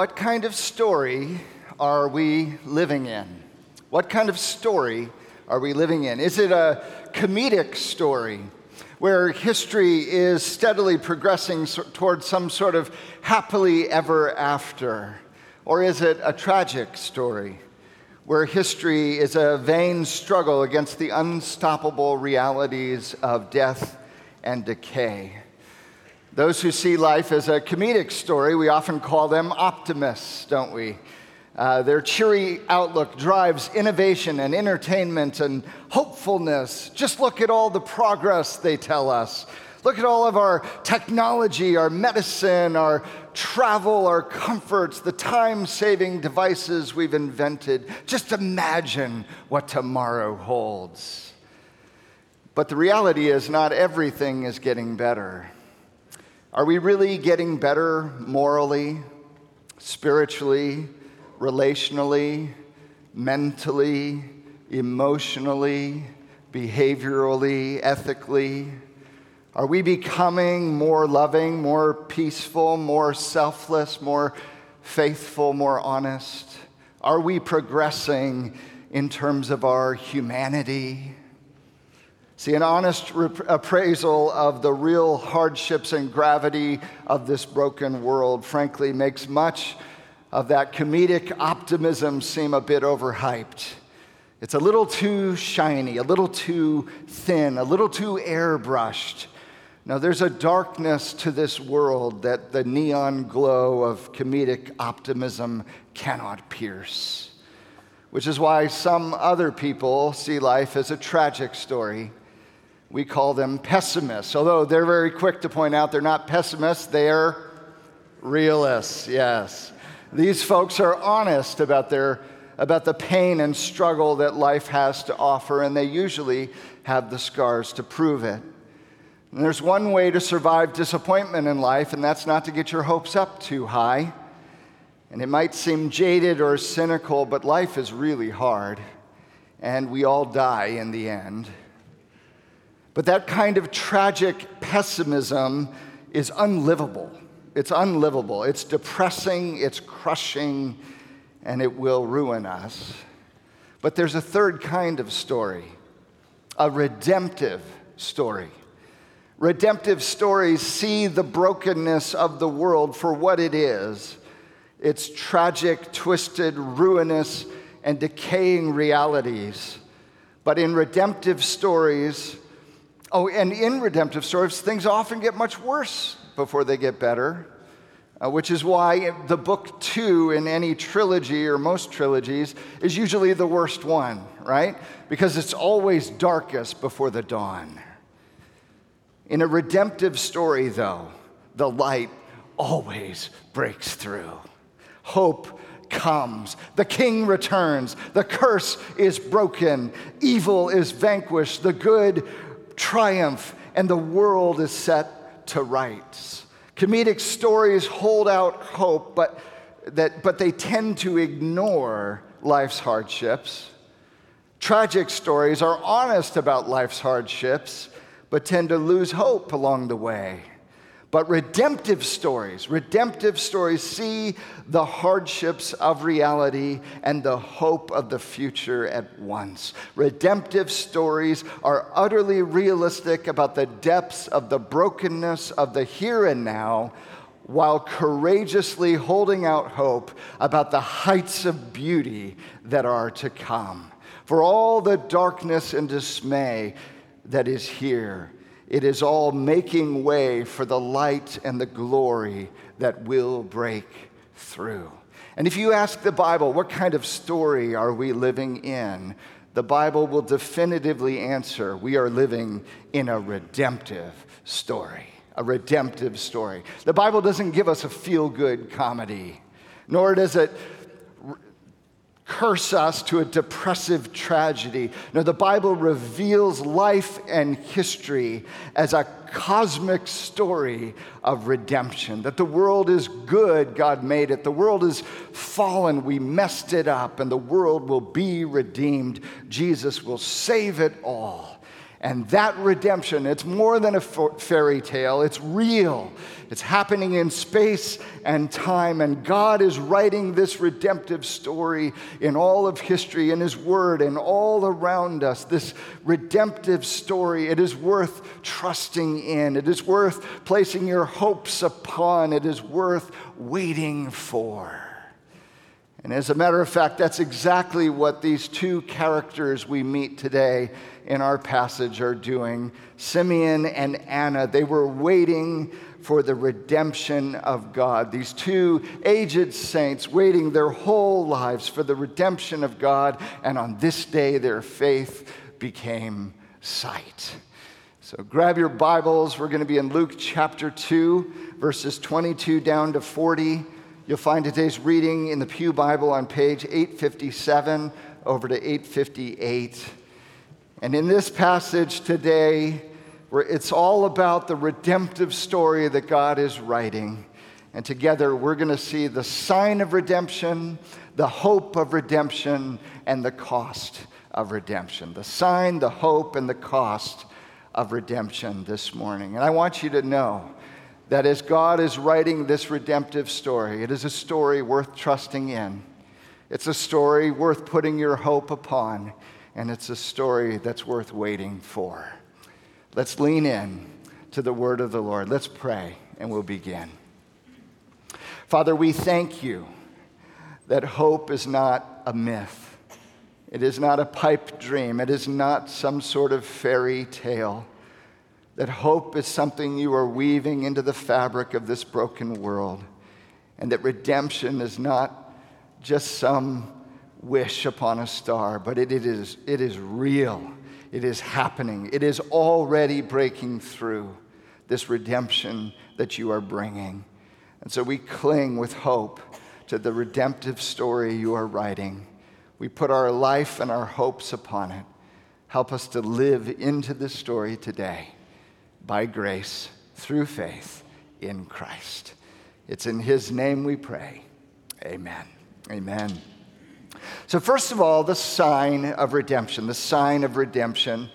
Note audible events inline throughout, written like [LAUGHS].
What kind of story are we living in? What kind of story are we living in? Is it a comedic story where history is steadily progressing towards some sort of happily ever after? Or is it a tragic story where history is a vain struggle against the unstoppable realities of death and decay? Those who see life as a comedic story, we often call them optimists, don't we? Uh, their cheery outlook drives innovation and entertainment and hopefulness. Just look at all the progress they tell us. Look at all of our technology, our medicine, our travel, our comforts, the time saving devices we've invented. Just imagine what tomorrow holds. But the reality is, not everything is getting better. Are we really getting better morally, spiritually, relationally, mentally, emotionally, behaviorally, ethically? Are we becoming more loving, more peaceful, more selfless, more faithful, more honest? Are we progressing in terms of our humanity? See, an honest rep- appraisal of the real hardships and gravity of this broken world, frankly, makes much of that comedic optimism seem a bit overhyped. It's a little too shiny, a little too thin, a little too airbrushed. Now, there's a darkness to this world that the neon glow of comedic optimism cannot pierce, which is why some other people see life as a tragic story we call them pessimists, although they're very quick to point out they're not pessimists, they're realists, yes. These folks are honest about, their, about the pain and struggle that life has to offer, and they usually have the scars to prove it. And there's one way to survive disappointment in life, and that's not to get your hopes up too high. And it might seem jaded or cynical, but life is really hard, and we all die in the end. But that kind of tragic pessimism is unlivable. It's unlivable. It's depressing, it's crushing, and it will ruin us. But there's a third kind of story a redemptive story. Redemptive stories see the brokenness of the world for what it is its tragic, twisted, ruinous, and decaying realities. But in redemptive stories, Oh, and in redemptive stories, things often get much worse before they get better, uh, which is why the book two in any trilogy or most trilogies is usually the worst one, right? Because it's always darkest before the dawn. In a redemptive story, though, the light always breaks through. Hope comes. The king returns. The curse is broken. Evil is vanquished. The good triumph and the world is set to rights. Comedic stories hold out hope, but, that, but they tend to ignore life's hardships. Tragic stories are honest about life's hardships, but tend to lose hope along the way. But redemptive stories, redemptive stories see the hardships of reality and the hope of the future at once. Redemptive stories are utterly realistic about the depths of the brokenness of the here and now, while courageously holding out hope about the heights of beauty that are to come. For all the darkness and dismay that is here, it is all making way for the light and the glory that will break through. And if you ask the Bible, what kind of story are we living in? The Bible will definitively answer we are living in a redemptive story. A redemptive story. The Bible doesn't give us a feel good comedy, nor does it curse us to a depressive tragedy. No, the Bible reveals life and history as a cosmic story of redemption. That the world is good, God made it. The world is fallen, we messed it up, and the world will be redeemed. Jesus will save it all. And that redemption, it's more than a fairy tale, it's real. It's happening in space and time. And God is writing this redemptive story in all of history, in His Word, and all around us. This redemptive story, it is worth trusting in. It is worth placing your hopes upon. It is worth waiting for. And as a matter of fact, that's exactly what these two characters we meet today in our passage are doing. Simeon and Anna, they were waiting for the redemption of God. These two aged saints waiting their whole lives for the redemption of God, and on this day their faith became sight. So grab your Bibles. We're going to be in Luke chapter 2, verses 22 down to 40. You'll find today's reading in the Pew Bible on page 857 over to 858. And in this passage today, where it's all about the redemptive story that God is writing. And together we're going to see the sign of redemption, the hope of redemption, and the cost of redemption. The sign, the hope, and the cost of redemption this morning. And I want you to know that as God is writing this redemptive story, it is a story worth trusting in. It's a story worth putting your hope upon and it's a story that's worth waiting for. Let's lean in to the word of the Lord. Let's pray, and we'll begin. Father, we thank you that hope is not a myth. It is not a pipe dream. It is not some sort of fairy tale. That hope is something you are weaving into the fabric of this broken world. And that redemption is not just some wish upon a star, but it, it, is, it is real. It is happening. It is already breaking through this redemption that you are bringing. And so we cling with hope to the redemptive story you are writing. We put our life and our hopes upon it. Help us to live into this story today by grace through faith in Christ. It's in His name we pray. Amen. Amen. So, first of all, the sign of redemption, the sign of redemption.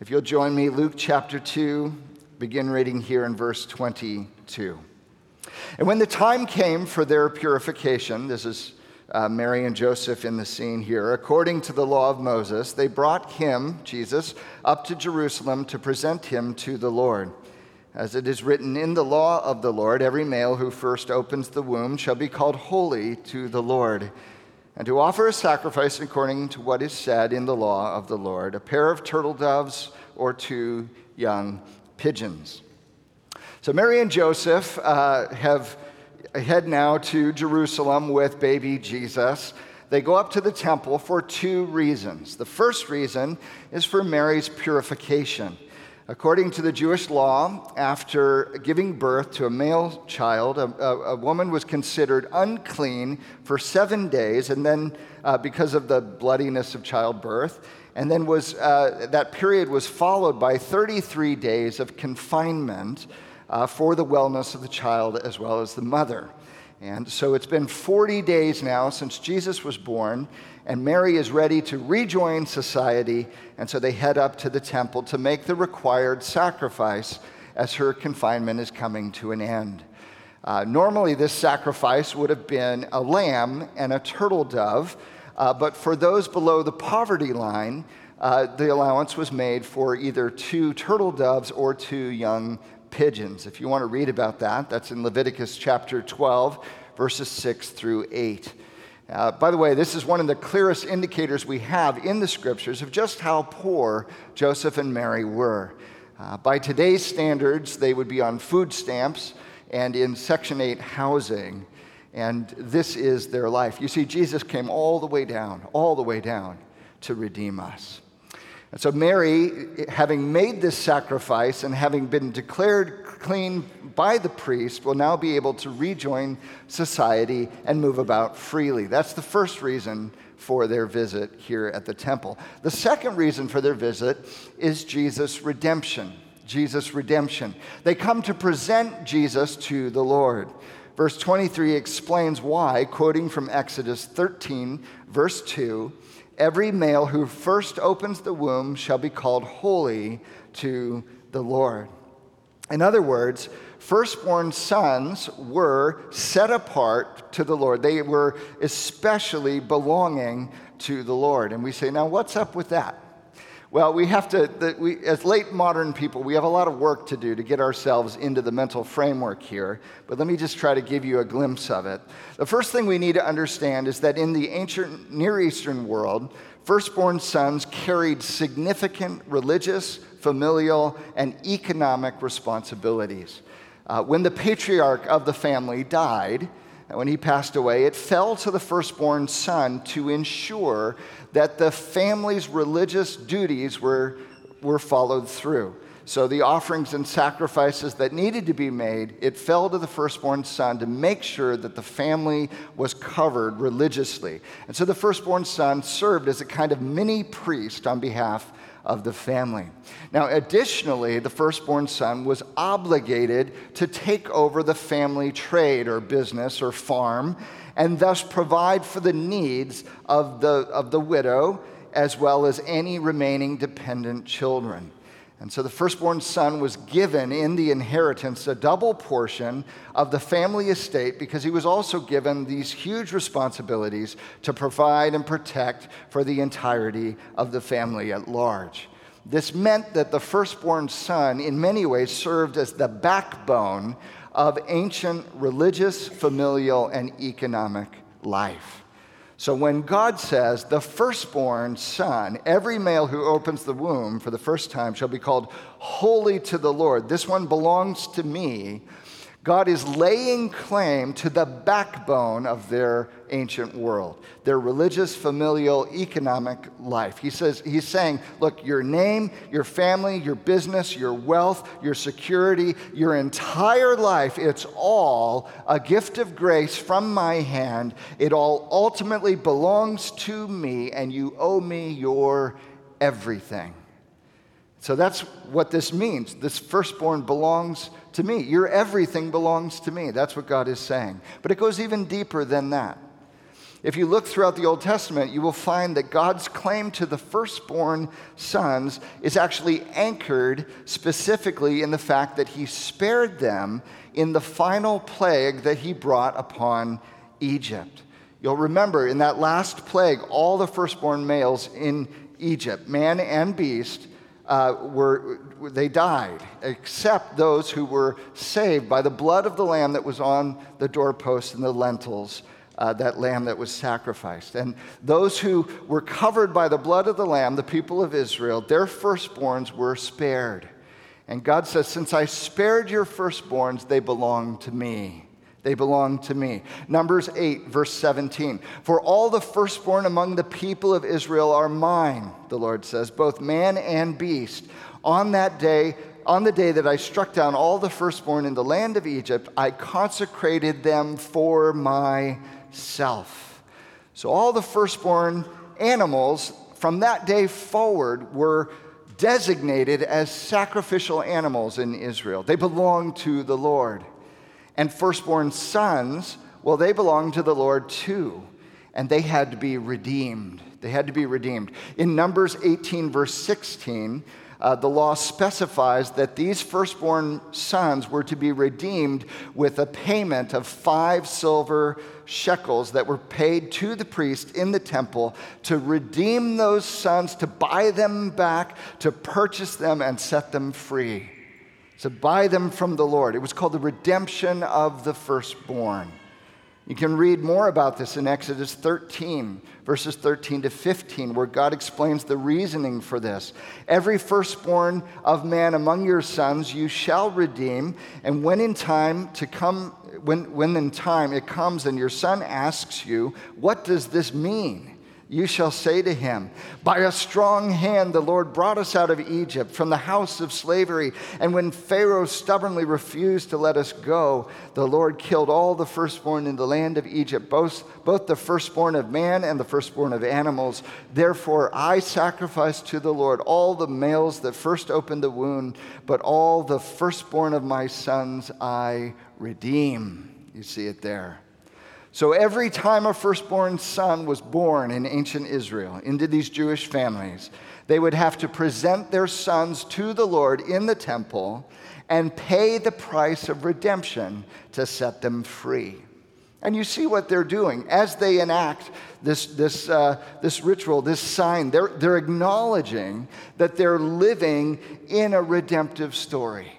If you'll join me, Luke chapter 2, begin reading here in verse 22. And when the time came for their purification, this is uh, Mary and Joseph in the scene here, according to the law of Moses, they brought him, Jesus, up to Jerusalem to present him to the Lord. As it is written in the law of the Lord, every male who first opens the womb shall be called holy to the Lord and to offer a sacrifice according to what is said in the law of the Lord a pair of turtle doves or two young pigeons. So Mary and Joseph uh, have head now to Jerusalem with baby Jesus. They go up to the temple for two reasons. The first reason is for Mary's purification. According to the Jewish law, after giving birth to a male child, a, a, a woman was considered unclean for seven days, and then uh, because of the bloodiness of childbirth, and then was, uh, that period was followed by 33 days of confinement uh, for the wellness of the child as well as the mother. And so it's been 40 days now since Jesus was born, and Mary is ready to rejoin society. And so they head up to the temple to make the required sacrifice as her confinement is coming to an end. Uh, normally, this sacrifice would have been a lamb and a turtle dove, uh, but for those below the poverty line, uh, the allowance was made for either two turtle doves or two young pigeons. If you want to read about that, that's in Leviticus chapter 12, verses 6 through 8. Uh, by the way, this is one of the clearest indicators we have in the scriptures of just how poor Joseph and Mary were. Uh, by today's standards, they would be on food stamps and in Section 8 housing, and this is their life. You see, Jesus came all the way down, all the way down to redeem us. And so, Mary, having made this sacrifice and having been declared clean by the priest, will now be able to rejoin society and move about freely. That's the first reason for their visit here at the temple. The second reason for their visit is Jesus' redemption. Jesus' redemption. They come to present Jesus to the Lord. verse 23 explains why, quoting from Exodus 13, verse 2 Every male who first opens the womb shall be called holy to the Lord. In other words, firstborn sons were set apart to the Lord. They were especially belonging to the Lord. And we say, now what's up with that? Well, we have to, the, we, as late modern people, we have a lot of work to do to get ourselves into the mental framework here, but let me just try to give you a glimpse of it. The first thing we need to understand is that in the ancient Near Eastern world, firstborn sons carried significant religious, familial, and economic responsibilities. Uh, when the patriarch of the family died, when he passed away, it fell to the firstborn son to ensure that the family's religious duties were, were followed through. So the offerings and sacrifices that needed to be made, it fell to the firstborn son to make sure that the family was covered religiously. And so the firstborn son served as a kind of mini priest on behalf of the family. Now, additionally, the firstborn son was obligated to take over the family trade or business or farm and thus provide for the needs of the, of the widow as well as any remaining dependent children. And so the firstborn son was given in the inheritance a double portion of the family estate because he was also given these huge responsibilities to provide and protect for the entirety of the family at large. This meant that the firstborn son, in many ways, served as the backbone of ancient religious, familial, and economic life. So when God says, the firstborn son, every male who opens the womb for the first time shall be called holy to the Lord, this one belongs to me, God is laying claim to the backbone of their ancient world, their religious, familial, economic life. He says, he's saying, look, your name, your family, your business, your wealth, your security, your entire life, it's all a gift of grace from my hand. It all ultimately belongs to me, and you owe me your everything. So that's what this means. This firstborn belongs to me. Your everything belongs to me. That's what God is saying. But it goes even deeper than that. If you look throughout the Old Testament, you will find that God's claim to the firstborn sons is actually anchored specifically in the fact that he spared them in the final plague that he brought upon Egypt. You'll remember in that last plague, all the firstborn males in Egypt, man and beast, uh, were, they died, except those who were saved by the blood of the lamb that was on the doorposts and the lintels, Uh, that lamb that was sacrificed. And those who were covered by the blood of the lamb, the people of Israel, their firstborns were spared. And God says, Since I spared your firstborns, they belong to me. They belong to me. Numbers 8, verse 17. For all the firstborn among the people of Israel are mine, the Lord says, both man and beast. On that day, on the day that I struck down all the firstborn in the land of Egypt, I consecrated them for myself. So all the firstborn animals from that day forward were designated as sacrificial animals in Israel. They belonged to the Lord. And firstborn sons, well, they belonged to the Lord too, and they had to be redeemed. They had to be redeemed. In Numbers 18, verse 16, uh, the law specifies that these firstborn sons were to be redeemed with a payment of five silver shekels that were paid to the priest in the temple to redeem those sons, to buy them back, to purchase them, and set them free to buy them from the Lord. It was called the redemption of the firstborn. You can read more about this in Exodus 13, verses 13 to 15, where God explains the reasoning for this. Every firstborn of man among your sons you shall redeem, and when in time to come, when, when in time it comes and your son asks you, What does this mean? You shall say to him, By a strong hand the Lord brought us out of Egypt from the house of slavery. And when Pharaoh stubbornly refused to let us go, the Lord killed all the firstborn in the land of Egypt, both, both the firstborn of man and the firstborn of animals. Therefore I sacrifice to the Lord all the males that first opened the womb, but all the firstborn of my sons I redeem. You see it there. So every time a firstborn son was born in ancient Israel into these Jewish families, they would have to present their sons to the Lord in the temple and pay the price of redemption to set them free. And you see what they're doing as they enact this, this, uh, this ritual, this sign. They're, they're acknowledging that they're living in a redemptive story.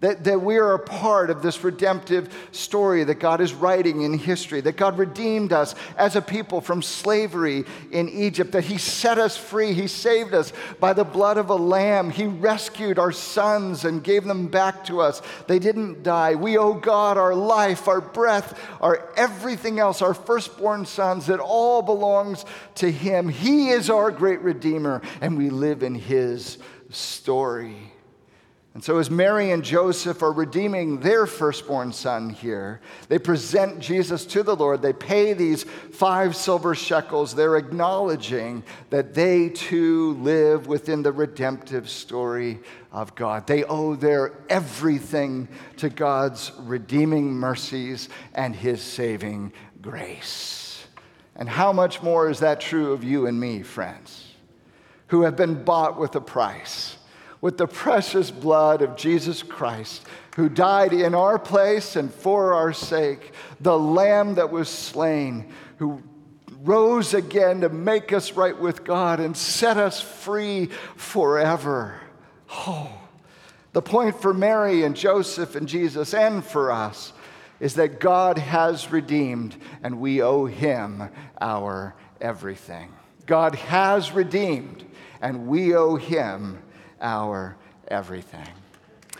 That, that we are a part of this redemptive story that God is writing in history, that God redeemed us as a people from slavery in Egypt, that He set us free. He saved us by the blood of a lamb. He rescued our sons and gave them back to us. They didn't die. We owe God our life, our breath, our everything else, our firstborn sons. It all belongs to Him. He is our great Redeemer, and we live in His story. And so, as Mary and Joseph are redeeming their firstborn son here, they present Jesus to the Lord. They pay these five silver shekels. They're acknowledging that they too live within the redemptive story of God. They owe their everything to God's redeeming mercies and his saving grace. And how much more is that true of you and me, friends, who have been bought with a price? With the precious blood of Jesus Christ, who died in our place and for our sake, the Lamb that was slain, who rose again to make us right with God and set us free forever. Oh, the point for Mary and Joseph and Jesus and for us is that God has redeemed and we owe him our everything. God has redeemed and we owe him our everything.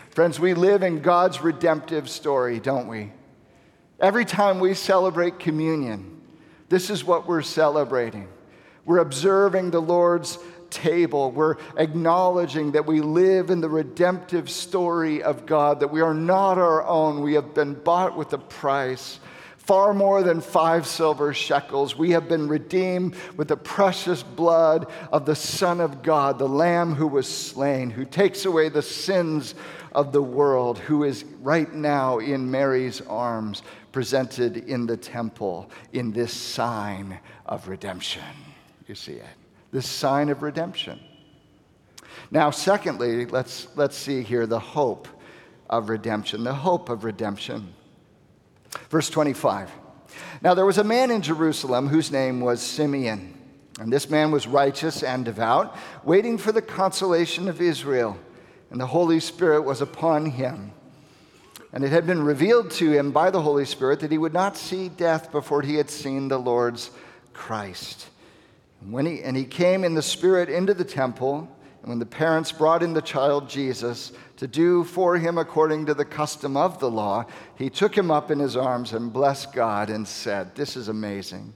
Friends, we live in God's redemptive story, don't we? Every time we celebrate communion, this is what we're celebrating. We're observing the Lord's table. We're acknowledging that we live in the redemptive story of God, that we are not our own. We have been bought with a price far more than five silver shekels. We have been redeemed with the precious blood of the Son of God, the Lamb who was slain, who takes away the sins of the world, who is right now in Mary's arms, presented in the temple in this sign of redemption. You see it? This sign of redemption. Now, secondly, let's, let's see here the hope of redemption. The hope of redemption. Verse 25. Now there was a man in Jerusalem whose name was Simeon. And this man was righteous and devout, waiting for the consolation of Israel. And the Holy Spirit was upon him. And it had been revealed to him by the Holy Spirit that he would not see death before he had seen the Lord's Christ. And, when he, and he came in the Spirit into the temple, and when the parents brought in the child Jesus, to do for him according to the custom of the law, he took him up in his arms and blessed God and said, This is amazing.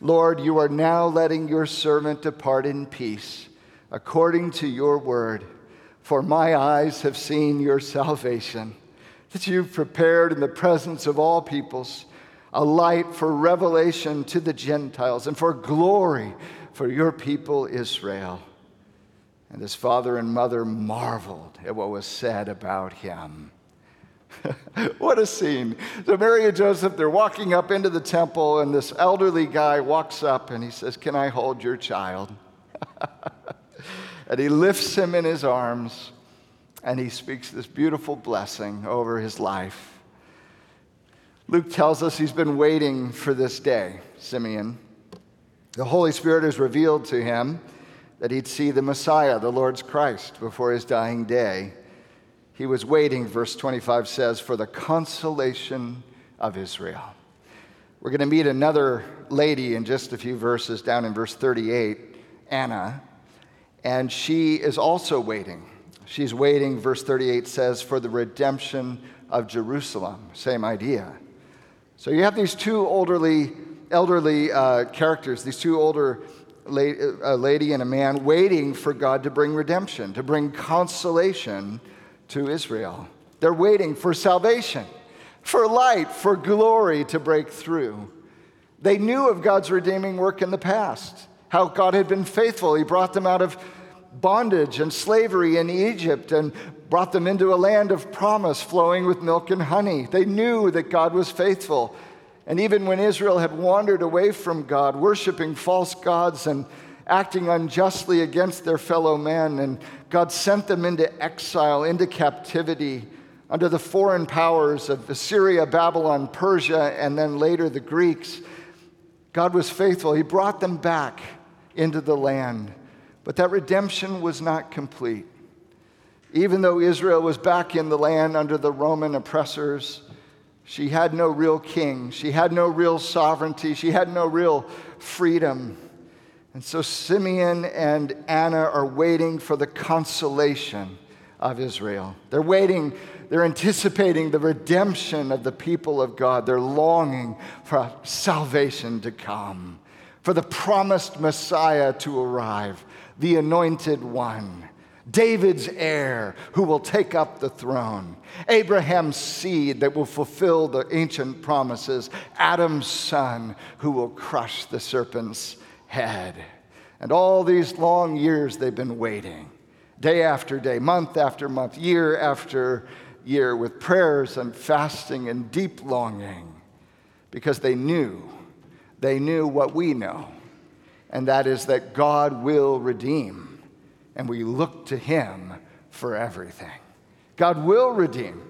Lord, you are now letting your servant depart in peace according to your word. For my eyes have seen your salvation, that you've prepared in the presence of all peoples a light for revelation to the Gentiles and for glory for your people Israel. And his father and mother marveled at what was said about him. [LAUGHS] what a scene. So, Mary and Joseph, they're walking up into the temple, and this elderly guy walks up and he says, Can I hold your child? [LAUGHS] and he lifts him in his arms and he speaks this beautiful blessing over his life. Luke tells us he's been waiting for this day, Simeon. The Holy Spirit has revealed to him that he'd see the Messiah, the Lord's Christ, before his dying day. He was waiting, verse 25 says, for the consolation of Israel. We're going to meet another lady in just a few verses down in verse 38, Anna, and she is also waiting. She's waiting, verse 38 says, for the redemption of Jerusalem. Same idea. So you have these two elderly, elderly uh, characters, these two older a lady and a man waiting for God to bring redemption, to bring consolation to Israel. They're waiting for salvation, for light, for glory to break through. They knew of God's redeeming work in the past, how God had been faithful. He brought them out of bondage and slavery in Egypt and brought them into a land of promise flowing with milk and honey. They knew that God was faithful. And even when Israel had wandered away from God, worshiping false gods and acting unjustly against their fellow men, and God sent them into exile, into captivity under the foreign powers of Assyria, Babylon, Persia, and then later the Greeks. God was faithful. He brought them back into the land. But that redemption was not complete. Even though Israel was back in the land under the Roman oppressors, she had no real king. She had no real sovereignty. She had no real freedom. And so Simeon and Anna are waiting for the consolation of Israel. They're waiting, they're anticipating the redemption of the people of God. They're longing for salvation to come, for the promised Messiah to arrive, the anointed one. David's heir who will take up the throne, Abraham's seed that will fulfill the ancient promises, Adam's son who will crush the serpent's head. And all these long years they've been waiting, day after day, month after month, year after year, with prayers and fasting and deep longing, because they knew, they knew what we know, and that is that God will redeem, and we look to Him for everything. God will redeem,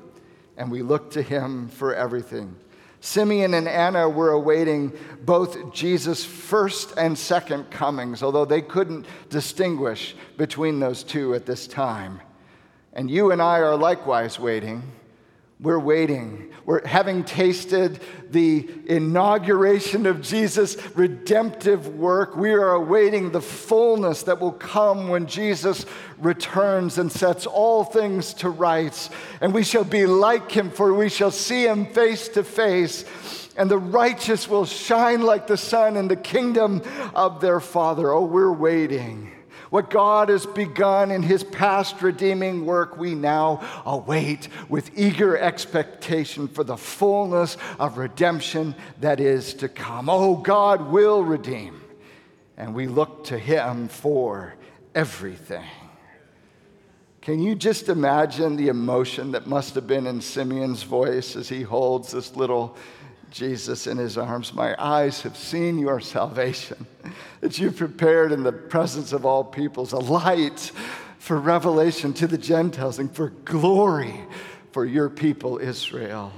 and we look to Him for everything. Simeon and Anna were awaiting both Jesus' first and second comings, although they couldn't distinguish between those two at this time. And you and I are likewise waiting we're waiting. We're having tasted the inauguration of Jesus' redemptive work. We are awaiting the fullness that will come when Jesus returns and sets all things to rights. And we shall be like him, for we shall see him face to face. And the righteous will shine like the sun in the kingdom of their Father. Oh, we're waiting. What God has begun in his past redeeming work, we now await with eager expectation for the fullness of redemption that is to come. Oh, God will redeem, and we look to him for everything. Can you just imagine the emotion that must have been in Simeon's voice as he holds this little Jesus in his arms, My eyes have seen your salvation, that you prepared in the presence of all peoples a light for revelation to the Gentiles and for glory for your people, Israel.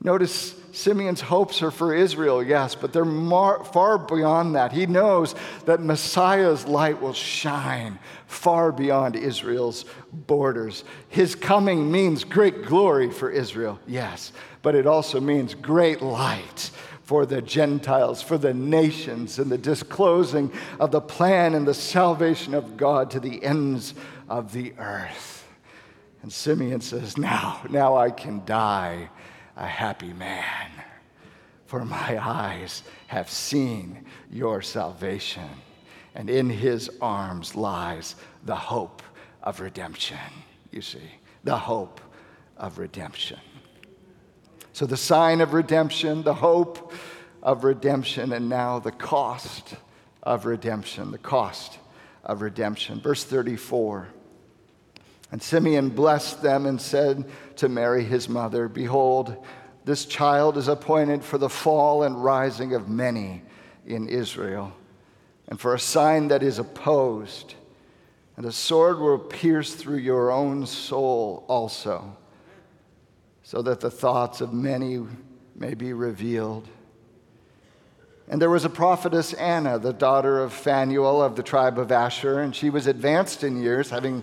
Notice Simeon's hopes are for Israel, yes, but they're mar- far beyond that. He knows that Messiah's light will shine far beyond Israel's borders. His coming means great glory for Israel, yes, but it also means great light for the Gentiles, for the nations, and the disclosing of the plan and the salvation of God to the ends of the earth. And Simeon says, Now, now I can die a happy man, for my eyes have seen your salvation, and in his arms lies the hope of redemption. You see, the hope of redemption. So, the sign of redemption, the hope of redemption, and now the cost of redemption. The cost of redemption. Verse 34. And Simeon blessed them and said to Mary, his mother, Behold, this child is appointed for the fall and rising of many in Israel, and for a sign that is opposed. And a sword will pierce through your own soul also so that the thoughts of many may be revealed. And there was a prophetess, Anna, the daughter of Phanuel of the tribe of Asher, and she was advanced in years, having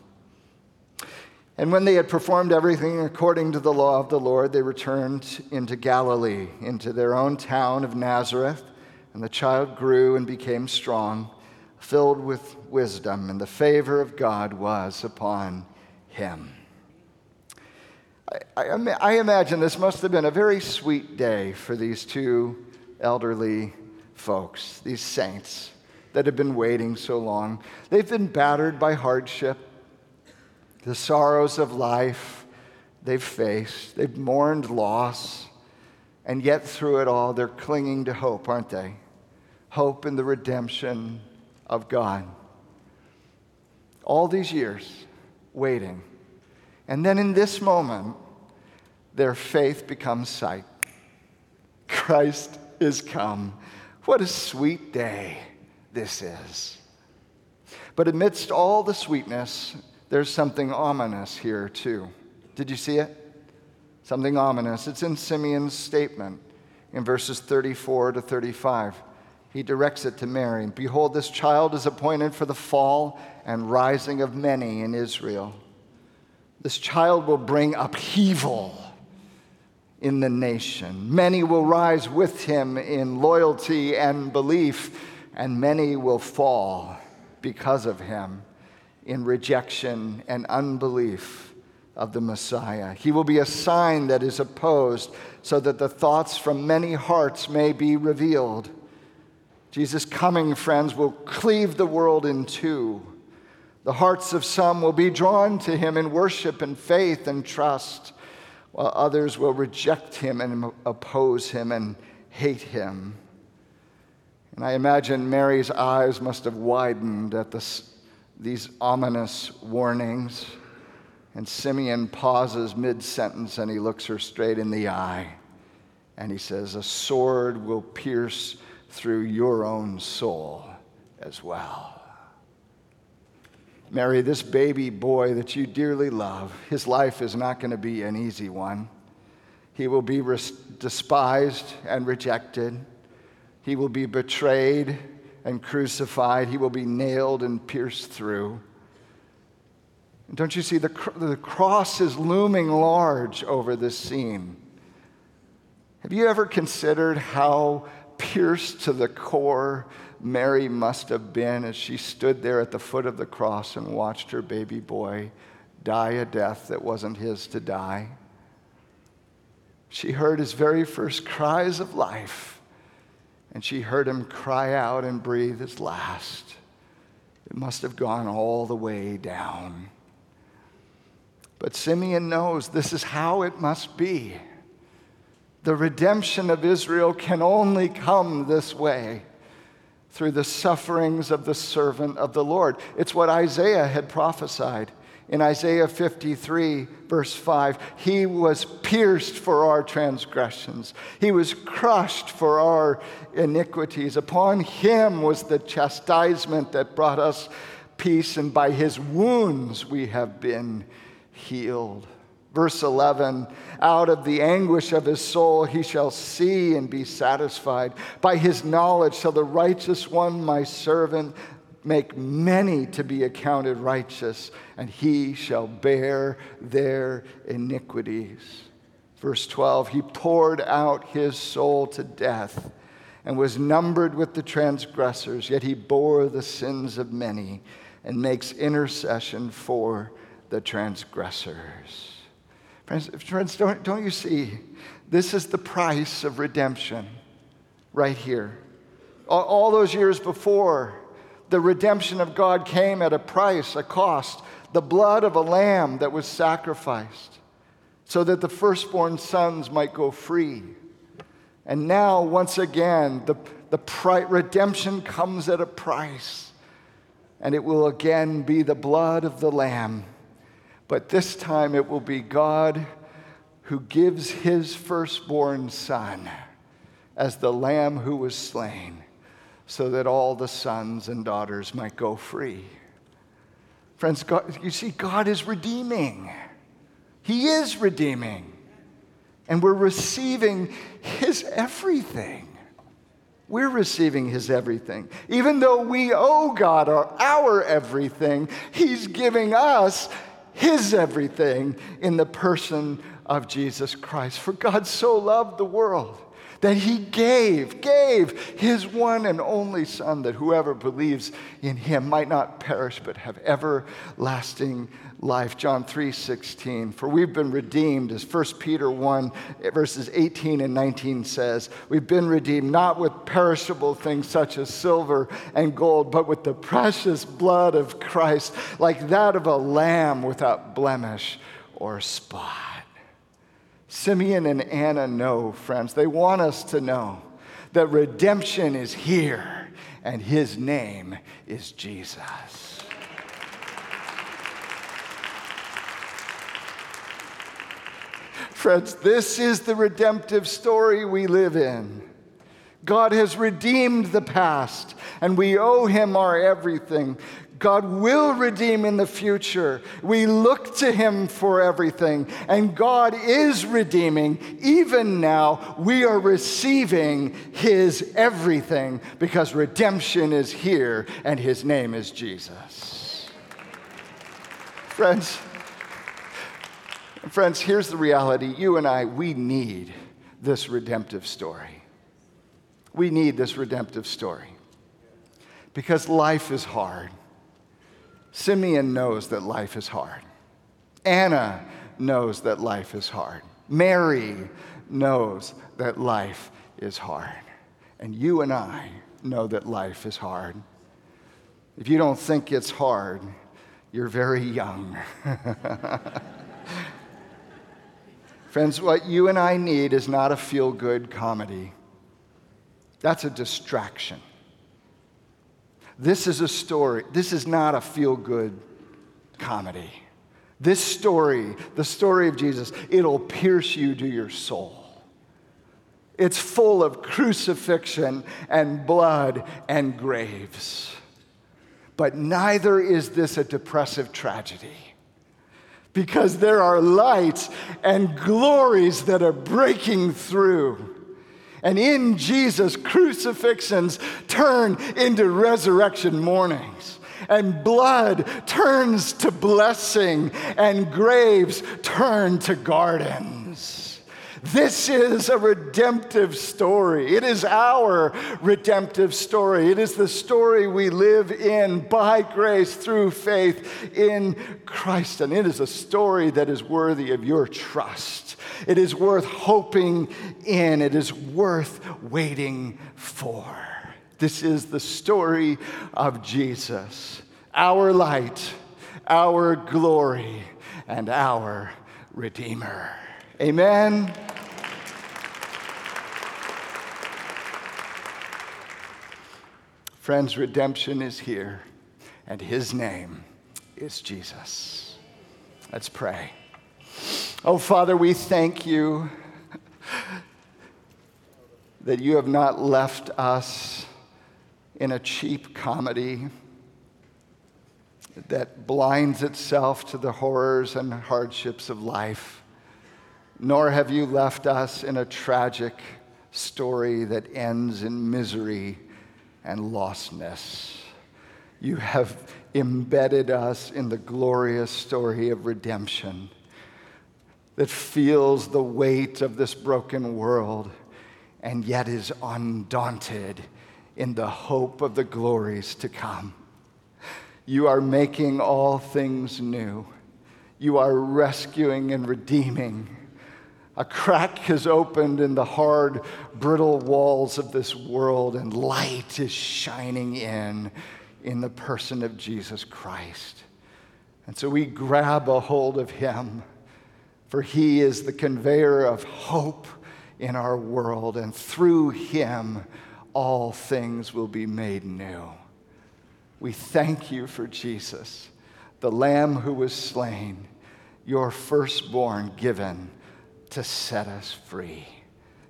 And when they had performed everything according to the law of the Lord, they returned into Galilee, into their own town of Nazareth. And the child grew and became strong, filled with wisdom, and the favor of God was upon him. I, I, I imagine this must have been a very sweet day for these two elderly folks, these saints that have been waiting so long. They've been battered by hardship, the sorrows of life they've faced, they've mourned loss, and yet through it all, they're clinging to hope, aren't they? Hope in the redemption of God. All these years waiting. And then in this moment, their faith becomes sight. Christ is come. What a sweet day this is. But amidst all the sweetness, there's something ominous here, too. Did you see it? Something ominous. It's in Simeon's statement in verses 34 to 35. He directs it to Mary Behold, this child is appointed for the fall and rising of many in Israel. This child will bring upheaval in the nation. Many will rise with him in loyalty and belief, and many will fall because of him in rejection and unbelief of the Messiah. He will be a sign that is opposed so that the thoughts from many hearts may be revealed. Jesus' coming, friends, will cleave the world in two. The hearts of some will be drawn to him in worship and faith and trust, while others will reject him and oppose him and hate him. And I imagine Mary's eyes must have widened at this, these ominous warnings. And Simeon pauses mid sentence and he looks her straight in the eye and he says, A sword will pierce through your own soul as well. Mary, this baby boy that you dearly love, his life is not going to be an easy one. He will be res- despised and rejected. He will be betrayed and crucified. He will be nailed and pierced through. Don't you see, the, the cross is looming large over this scene. Have you ever considered how pierced to the core Mary must have been as she stood there at the foot of the cross and watched her baby boy die a death that wasn't his to die. She heard his very first cries of life, and she heard him cry out and breathe his last. It must have gone all the way down. But Simeon knows this is how it must be. The redemption of Israel can only come this way through the sufferings of the servant of the Lord. It's what Isaiah had prophesied. In Isaiah 53, verse 5, he was pierced for our transgressions, he was crushed for our iniquities. Upon him was the chastisement that brought us peace, and by his wounds we have been healed. Verse 11, out of the anguish of his soul he shall see and be satisfied. By his knowledge shall the righteous one, my servant, make many to be accounted righteous, and he shall bear their iniquities. Verse 12, he poured out his soul to death and was numbered with the transgressors, yet he bore the sins of many and makes intercession for the transgressors. Friends, friends don't, don't you see? This is the price of redemption right here. All, all those years before, the redemption of God came at a price, a cost, the blood of a lamb that was sacrificed so that the firstborn sons might go free. And now, once again, the, the pri- redemption comes at a price, and it will again be the blood of the Lamb but this time it will be God who gives his firstborn son as the lamb who was slain so that all the sons and daughters might go free. Friends, God, you see, God is redeeming. He is redeeming. And we're receiving His everything. We're receiving His everything. Even though we owe God our, our everything, He's giving us his everything in the person of Jesus Christ. For God so loved the world that he gave, gave his one and only Son, that whoever believes in him might not perish but have everlasting life. John 3 16. For we've been redeemed, as 1 Peter 1, verses 18 and 19 says, we've been redeemed not with perishable things such as silver and gold, but with the precious blood of Christ, like that of a lamb without blemish or spot. Simeon and Anna know, friends. They want us to know that redemption is here and his name is Jesus. Friends, this is the redemptive story we live in. God has redeemed the past, and we owe him our everything. God will redeem in the future. We look to Him for everything, and God is redeeming. Even now, we are receiving His everything because redemption is here and His name is Jesus. Friends, friends, here's the reality. You and I, we need this redemptive story. We need this redemptive story because life is hard. Simeon knows that life is hard. Anna knows that life is hard. Mary knows that life is hard. And you and I know that life is hard. If you don't think it's hard, you're very young. [LAUGHS] Friends, what you and I need is not a feel good comedy. That's a distraction. This is a story. This is not a feel good comedy. This story, the story of Jesus, it'll pierce you to your soul. It's full of crucifixion and blood and graves. But neither is this a depressive tragedy because there are lights and glories that are breaking through. And in Jesus, crucifixions turn into resurrection mornings. And blood turns to blessing, and graves turn to gardens. This is a redemptive story. It is our redemptive story. It is the story we live in by grace through faith in Christ. And it is a story that is worthy of your trust. It is worth hoping in. It is worth waiting for. This is the story of Jesus, our light, our glory, and our Redeemer. Amen. Friends, redemption is here, and his name is Jesus. Let's pray. Oh, Father, we thank you that you have not left us in a cheap comedy that blinds itself to the horrors and hardships of life nor have you left us in a tragic story that ends in misery and lostness. You have embedded us in the glorious story of redemption that feels the weight of this broken world and yet is undaunted in the hope of the glories to come. You are making all things new. You are rescuing and redeeming a crack has opened in the hard, brittle walls of this world, and light is shining in in the person of Jesus Christ. And so we grab a hold of him, for he is the conveyor of hope in our world, and through him, all things will be made new. We thank you for Jesus, the Lamb who was slain, your firstborn given to set us free.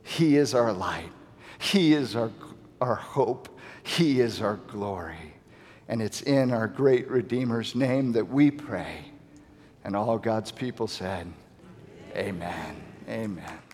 He is our light. He is our, our hope. He is our glory. And it's in our great Redeemer's name that we pray. And all God's people said, Amen. Amen. Amen.